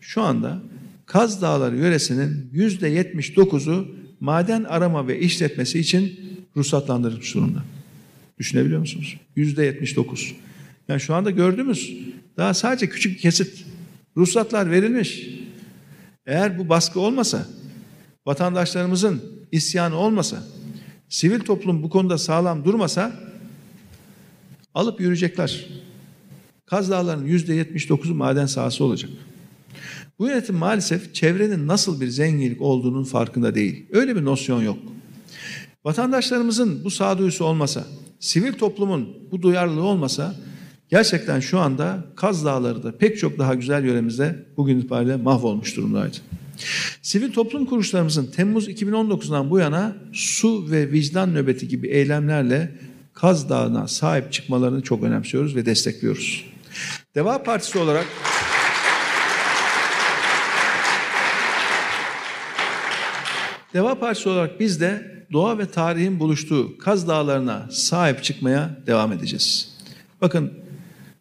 şu anda Kaz Dağları yöresinin yüzde 79'u maden arama ve işletmesi için ruhsatlandırılmış durumda. Düşünebiliyor musunuz? Yüzde 79. Yani şu anda gördüğümüz daha sadece küçük bir kesit ruhsatlar verilmiş. Eğer bu baskı olmasa, vatandaşlarımızın isyanı olmasa, sivil toplum bu konuda sağlam durmasa alıp yürüyecekler. Kaz Dağları'nın yüzde 79'u maden sahası olacak. Bu yönetim maalesef çevrenin nasıl bir zenginlik olduğunun farkında değil. Öyle bir nosyon yok. Vatandaşlarımızın bu sağduyusu olmasa, sivil toplumun bu duyarlılığı olmasa gerçekten şu anda Kaz Dağları da pek çok daha güzel yöremizde bugün itibariyle mahvolmuş durumdaydı. Sivil toplum kuruluşlarımızın Temmuz 2019'dan bu yana su ve vicdan nöbeti gibi eylemlerle Kaz Dağı'na sahip çıkmalarını çok önemsiyoruz ve destekliyoruz. Deva Partisi olarak Deva Partisi olarak biz de doğa ve tarihin buluştuğu Kaz Dağları'na sahip çıkmaya devam edeceğiz. Bakın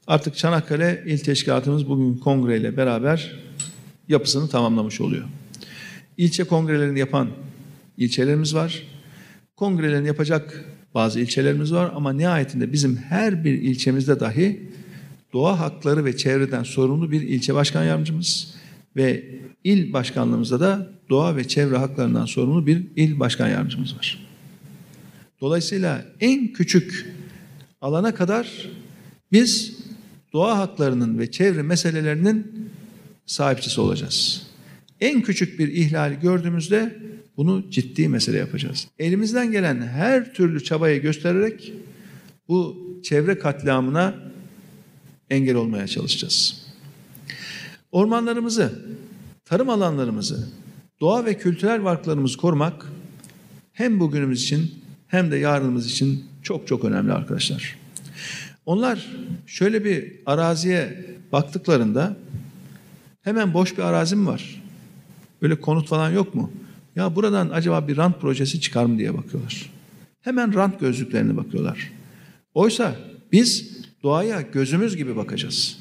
artık Çanakkale İl Teşkilatımız bugün kongreyle beraber yapısını tamamlamış oluyor. İlçe kongrelerini yapan ilçelerimiz var. Kongrelerini yapacak bazı ilçelerimiz var ama nihayetinde bizim her bir ilçemizde dahi doğa hakları ve çevreden sorumlu bir ilçe başkan yardımcımız ve il başkanlığımızda da doğa ve çevre haklarından sorumlu bir il başkan yardımcımız var. Dolayısıyla en küçük alana kadar biz doğa haklarının ve çevre meselelerinin sahipçisi olacağız. En küçük bir ihlali gördüğümüzde bunu ciddi mesele yapacağız. Elimizden gelen her türlü çabayı göstererek bu çevre katliamına engel olmaya çalışacağız. Ormanlarımızı, tarım alanlarımızı, doğa ve kültürel varlıklarımızı korumak hem bugünümüz için hem de yarınımız için çok çok önemli arkadaşlar. Onlar şöyle bir araziye baktıklarında hemen boş bir arazi mi var? Böyle konut falan yok mu? Ya buradan acaba bir rant projesi çıkar mı diye bakıyorlar. Hemen rant gözlüklerine bakıyorlar. Oysa biz doğaya gözümüz gibi bakacağız.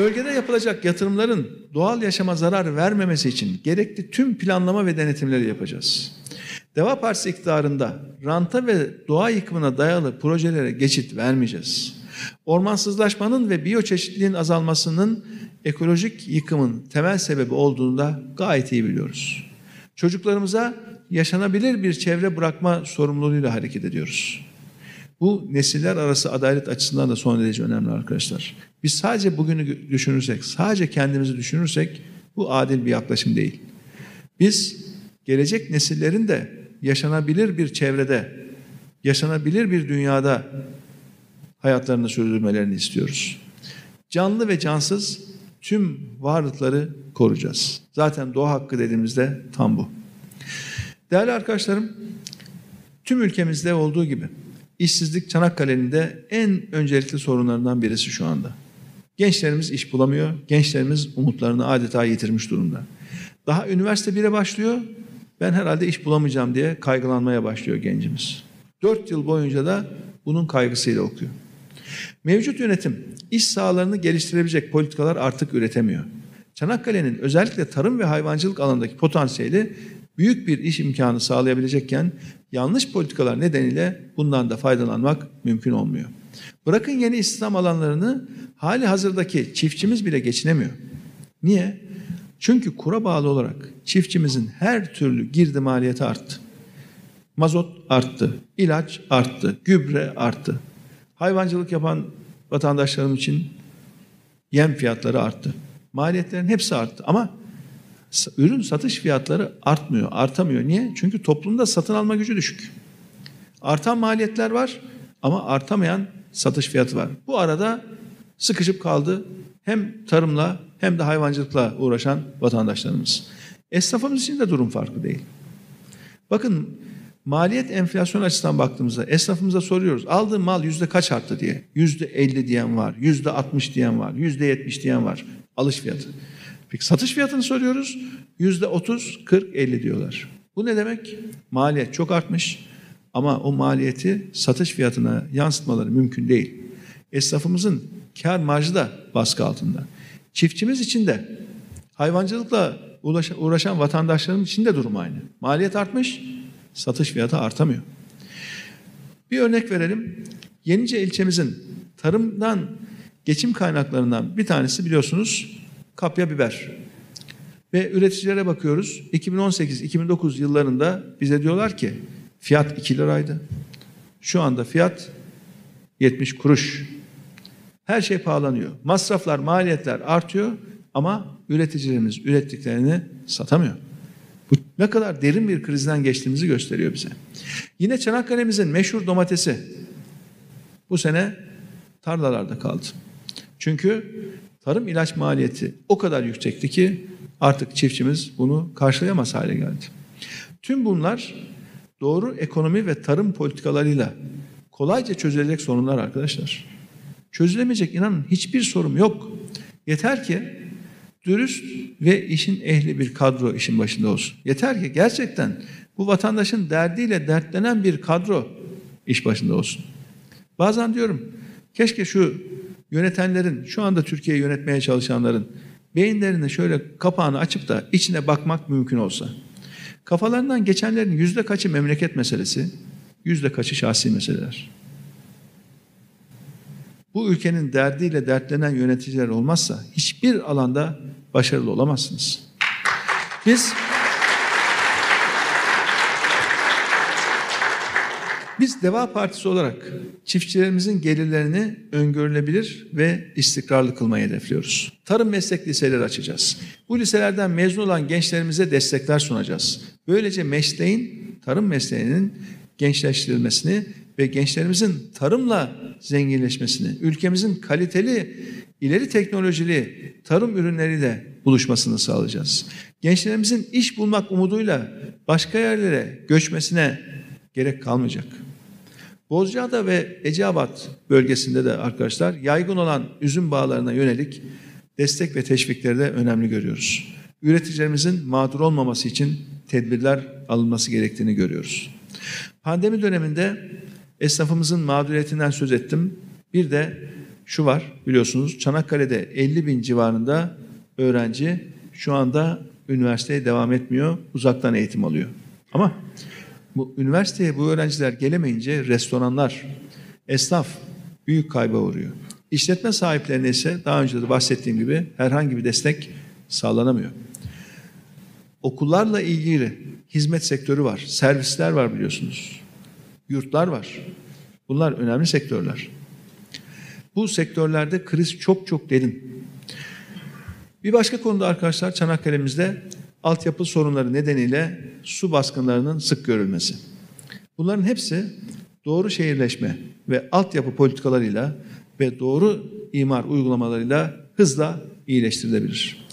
Bölgede yapılacak yatırımların doğal yaşama zarar vermemesi için gerekli tüm planlama ve denetimleri yapacağız. Deva Partisi iktidarında ranta ve doğa yıkımına dayalı projelere geçit vermeyeceğiz. Ormansızlaşmanın ve biyoçeşitliliğin azalmasının ekolojik yıkımın temel sebebi olduğunu da gayet iyi biliyoruz. Çocuklarımıza yaşanabilir bir çevre bırakma sorumluluğuyla hareket ediyoruz. Bu nesiller arası adalet açısından da son derece önemli arkadaşlar. Biz sadece bugünü düşünürsek, sadece kendimizi düşünürsek bu adil bir yaklaşım değil. Biz gelecek nesillerin de yaşanabilir bir çevrede, yaşanabilir bir dünyada hayatlarını sürdürmelerini istiyoruz. Canlı ve cansız tüm varlıkları koruyacağız. Zaten doğa hakkı dediğimizde tam bu. Değerli arkadaşlarım, tüm ülkemizde olduğu gibi işsizlik Çanakkale'nin de en öncelikli sorunlarından birisi şu anda. Gençlerimiz iş bulamıyor, gençlerimiz umutlarını adeta yitirmiş durumda. Daha üniversite 1'e başlıyor, ben herhalde iş bulamayacağım diye kaygılanmaya başlıyor gencimiz. Dört yıl boyunca da bunun kaygısıyla okuyor. Mevcut yönetim iş sahalarını geliştirebilecek politikalar artık üretemiyor. Çanakkale'nin özellikle tarım ve hayvancılık alanındaki potansiyeli büyük bir iş imkanı sağlayabilecekken yanlış politikalar nedeniyle bundan da faydalanmak mümkün olmuyor. Bırakın yeni istihdam alanlarını hali hazırdaki çiftçimiz bile geçinemiyor. Niye? Çünkü kura bağlı olarak çiftçimizin her türlü girdi maliyeti arttı. Mazot arttı, ilaç arttı, gübre arttı. Hayvancılık yapan vatandaşlarım için yem fiyatları arttı. Maliyetlerin hepsi arttı ama ürün satış fiyatları artmıyor, artamıyor. Niye? Çünkü toplumda satın alma gücü düşük. Artan maliyetler var ama artamayan satış fiyatı var. Bu arada sıkışıp kaldı hem tarımla hem de hayvancılıkla uğraşan vatandaşlarımız. Esnafımız için de durum farklı değil. Bakın maliyet enflasyon açısından baktığımızda esnafımıza soruyoruz. Aldığın mal yüzde kaç arttı diye. Yüzde elli diyen var, yüzde altmış diyen var, yüzde yetmiş diyen var. Alış fiyatı. Peki satış fiyatını soruyoruz. Yüzde otuz, kırk, elli diyorlar. Bu ne demek? Maliyet çok artmış ama o maliyeti satış fiyatına yansıtmaları mümkün değil. Esnafımızın kar marjı da baskı altında. Çiftçimiz için de hayvancılıkla uğraşan vatandaşlarımız için de durum aynı. Maliyet artmış, satış fiyatı artamıyor. Bir örnek verelim. Yenice ilçemizin tarımdan geçim kaynaklarından bir tanesi biliyorsunuz kapya biber. Ve üreticilere bakıyoruz. 2018-2009 yıllarında bize diyorlar ki fiyat 2 liraydı. Şu anda fiyat 70 kuruş. Her şey pahalanıyor. Masraflar, maliyetler artıyor ama üreticilerimiz ürettiklerini satamıyor. Bu ne kadar derin bir krizden geçtiğimizi gösteriyor bize. Yine Çanakkale'mizin meşhur domatesi bu sene tarlalarda kaldı. Çünkü tarım ilaç maliyeti o kadar yüksekti ki artık çiftçimiz bunu karşılayamaz hale geldi. Tüm bunlar doğru ekonomi ve tarım politikalarıyla kolayca çözülecek sorunlar arkadaşlar. Çözülemeyecek inanın hiçbir sorun yok. Yeter ki dürüst ve işin ehli bir kadro işin başında olsun. Yeter ki gerçekten bu vatandaşın derdiyle dertlenen bir kadro iş başında olsun. Bazen diyorum keşke şu yönetenlerin, şu anda Türkiye'yi yönetmeye çalışanların beyinlerini şöyle kapağını açıp da içine bakmak mümkün olsa. Kafalarından geçenlerin yüzde kaçı memleket meselesi, yüzde kaçı şahsi meseleler. Bu ülkenin derdiyle dertlenen yöneticiler olmazsa hiçbir alanda başarılı olamazsınız. Biz Biz Deva Partisi olarak çiftçilerimizin gelirlerini öngörülebilir ve istikrarlı kılmayı hedefliyoruz. Tarım meslek liseleri açacağız. Bu liselerden mezun olan gençlerimize destekler sunacağız. Böylece mesleğin, tarım mesleğinin gençleştirilmesini ve gençlerimizin tarımla zenginleşmesini, ülkemizin kaliteli, ileri teknolojili tarım ürünleriyle buluşmasını sağlayacağız. Gençlerimizin iş bulmak umuduyla başka yerlere göçmesine gerek kalmayacak. Bozcaada ve Eceabat bölgesinde de arkadaşlar yaygın olan üzüm bağlarına yönelik destek ve teşvikleri de önemli görüyoruz. Üreticilerimizin mağdur olmaması için tedbirler alınması gerektiğini görüyoruz. Pandemi döneminde esnafımızın mağduriyetinden söz ettim. Bir de şu var biliyorsunuz Çanakkale'de 50 bin civarında öğrenci şu anda üniversiteye devam etmiyor, uzaktan eğitim alıyor. Ama bu üniversiteye bu öğrenciler gelemeyince restoranlar, esnaf büyük kayba uğruyor. İşletme sahiplerine ise daha önce de bahsettiğim gibi herhangi bir destek sağlanamıyor. Okullarla ilgili hizmet sektörü var, servisler var biliyorsunuz. Yurtlar var. Bunlar önemli sektörler. Bu sektörlerde kriz çok çok derin. Bir başka konuda arkadaşlar Çanakkale'mizde altyapı sorunları nedeniyle su baskınlarının sık görülmesi. Bunların hepsi doğru şehirleşme ve altyapı politikalarıyla ve doğru imar uygulamalarıyla hızla iyileştirilebilir.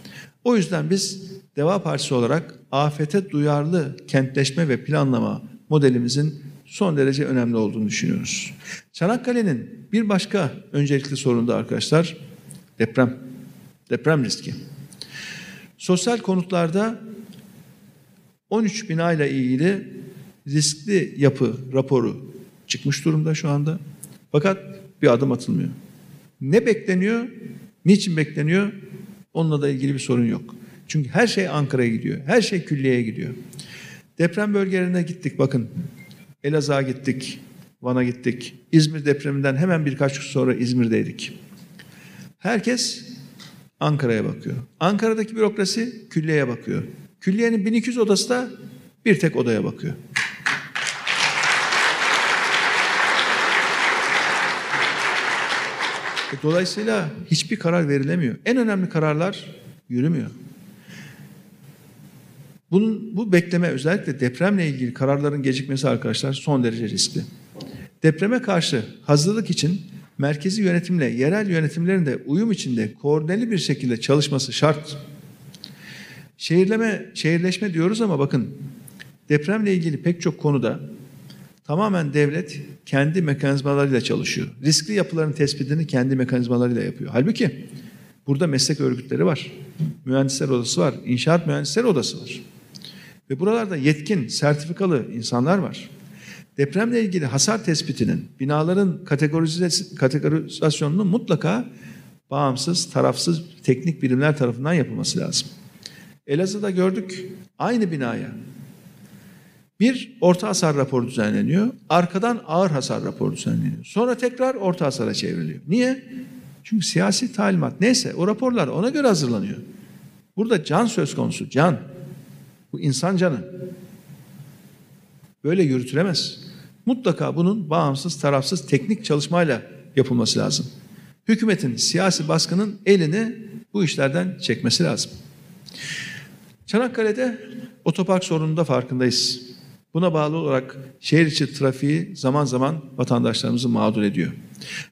O yüzden biz Deva Partisi olarak afete duyarlı kentleşme ve planlama modelimizin son derece önemli olduğunu düşünüyoruz. Çanakkale'nin bir başka öncelikli sorunu da arkadaşlar deprem. Deprem riski. Sosyal konutlarda 13 bina ile ilgili riskli yapı raporu çıkmış durumda şu anda. Fakat bir adım atılmıyor. Ne bekleniyor? Niçin bekleniyor? Onunla da ilgili bir sorun yok. Çünkü her şey Ankara'ya gidiyor. Her şey külliyeye gidiyor. Deprem bölgelerine gittik bakın. Elazığ'a gittik. Van'a gittik. İzmir depreminden hemen birkaç gün sonra İzmir'deydik. Herkes Ankara'ya bakıyor. Ankara'daki bürokrasi külliyeye bakıyor. Külliyenin 1200 odası da bir tek odaya bakıyor. E, Dolayısıyla hiçbir karar verilemiyor. En önemli kararlar yürümüyor. Bunun, bu bekleme özellikle depremle ilgili kararların gecikmesi arkadaşlar son derece riskli. Depreme karşı hazırlık için merkezi yönetimle yerel yönetimlerin de uyum içinde koordineli bir şekilde çalışması şart. Şehirleme, şehirleşme diyoruz ama bakın depremle ilgili pek çok konuda tamamen devlet kendi mekanizmalarıyla çalışıyor. Riskli yapıların tespitini kendi mekanizmalarıyla yapıyor. Halbuki burada meslek örgütleri var. Mühendisler odası var. inşaat mühendisler odası var. Ve buralarda yetkin, sertifikalı insanlar var. Depremle ilgili hasar tespitinin, binaların kategorizasyonunun mutlaka bağımsız, tarafsız teknik birimler tarafından yapılması lazım. Elazığ'da gördük aynı binaya bir orta hasar raporu düzenleniyor. Arkadan ağır hasar raporu düzenleniyor. Sonra tekrar orta hasara çevriliyor. Niye? Çünkü siyasi talimat neyse o raporlar ona göre hazırlanıyor. Burada can söz konusu, can. Bu insan canı. Böyle yürütülemez. Mutlaka bunun bağımsız, tarafsız, teknik çalışmayla yapılması lazım. Hükümetin siyasi baskının elini bu işlerden çekmesi lazım. Çanakkale'de otopark sorununda farkındayız. Buna bağlı olarak şehir içi trafiği zaman zaman vatandaşlarımızı mağdur ediyor.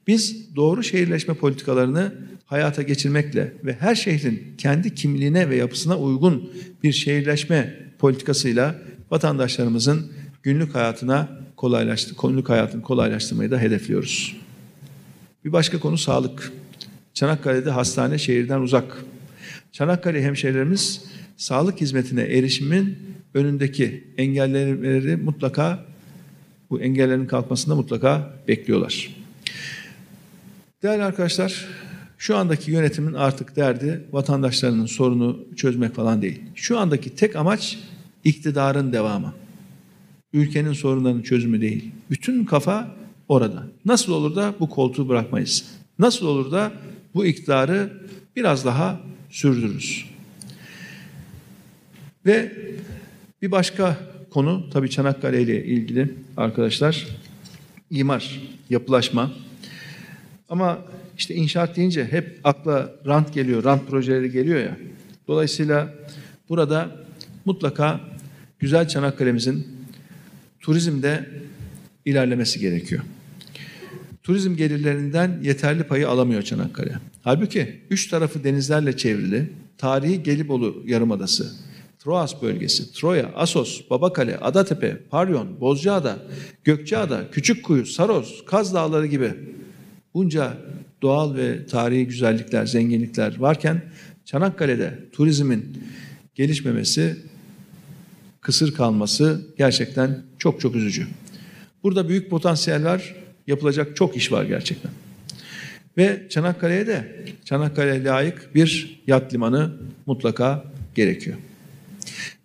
Biz doğru şehirleşme politikalarını hayata geçirmekle ve her şehrin kendi kimliğine ve yapısına uygun bir şehirleşme politikasıyla vatandaşlarımızın günlük hayatına kolaylaştı, günlük hayatını kolaylaştırmayı da hedefliyoruz. Bir başka konu sağlık. Çanakkale'de hastane şehirden uzak. Çanakkale hemşehrilerimiz sağlık hizmetine erişimin önündeki engelleri mutlaka bu engellerin kalkmasında mutlaka bekliyorlar. Değerli arkadaşlar, şu andaki yönetimin artık derdi vatandaşlarının sorunu çözmek falan değil. Şu andaki tek amaç iktidarın devamı. Ülkenin sorunlarının çözümü değil. Bütün kafa orada. Nasıl olur da bu koltuğu bırakmayız? Nasıl olur da bu iktidarı biraz daha sürdürürüz? Ve bir başka konu tabii Çanakkale ile ilgili arkadaşlar imar, yapılaşma. Ama işte inşaat deyince hep akla rant geliyor, rant projeleri geliyor ya. Dolayısıyla burada mutlaka güzel Çanakkale'mizin turizmde ilerlemesi gerekiyor. Turizm gelirlerinden yeterli payı alamıyor Çanakkale. Halbuki üç tarafı denizlerle çevrili, tarihi Gelibolu Yarımadası, Troas bölgesi, Troya, Asos, Babakale, Adatepe, Paryon, Bozcaada, Gökçeada, Küçükkuyu, Saros, Kaz Dağları gibi bunca doğal ve tarihi güzellikler, zenginlikler varken Çanakkale'de turizmin gelişmemesi, kısır kalması gerçekten çok çok üzücü. Burada büyük potansiyel var, yapılacak çok iş var gerçekten. Ve Çanakkale'ye de Çanakkale'ye layık bir yat limanı mutlaka gerekiyor.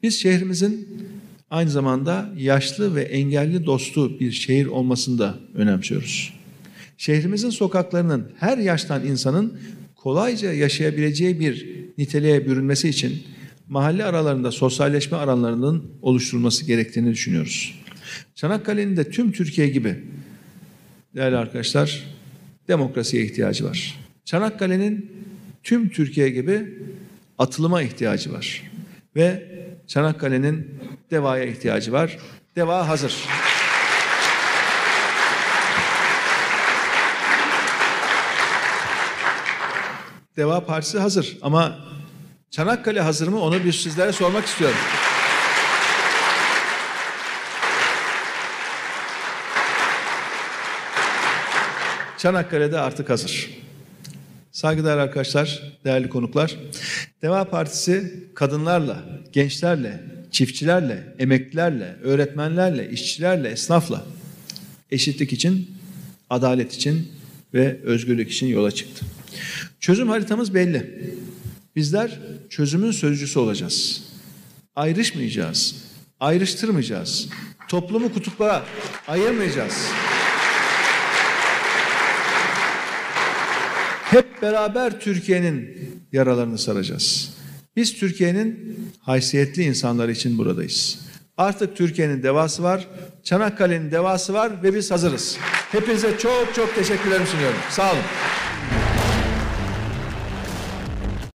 Biz şehrimizin aynı zamanda yaşlı ve engelli dostu bir şehir olmasını da önemsiyoruz. Şehrimizin sokaklarının her yaştan insanın kolayca yaşayabileceği bir niteliğe bürünmesi için mahalle aralarında sosyalleşme alanlarının oluşturulması gerektiğini düşünüyoruz. Çanakkale'nin de tüm Türkiye gibi değerli arkadaşlar demokrasiye ihtiyacı var. Çanakkale'nin tüm Türkiye gibi atılıma ihtiyacı var. Ve Çanakkale'nin devaya ihtiyacı var. Deva hazır. Deva Partisi hazır ama Çanakkale hazır mı onu bir sizlere sormak istiyorum. Çanakkale'de artık hazır. Saygıdeğer arkadaşlar, değerli konuklar. Deva Partisi kadınlarla, gençlerle, çiftçilerle, emeklilerle, öğretmenlerle, işçilerle, esnafla eşitlik için, adalet için ve özgürlük için yola çıktı. Çözüm haritamız belli. Bizler çözümün sözcüsü olacağız. Ayrışmayacağız, ayrıştırmayacağız. Toplumu kutuplara ayırmayacağız. Hep beraber Türkiye'nin yaralarını saracağız. Biz Türkiye'nin haysiyetli insanları için buradayız. Artık Türkiye'nin devası var, Çanakkale'nin devası var ve biz hazırız. Hepinize çok çok teşekkürlerimi sunuyorum. Sağ olun.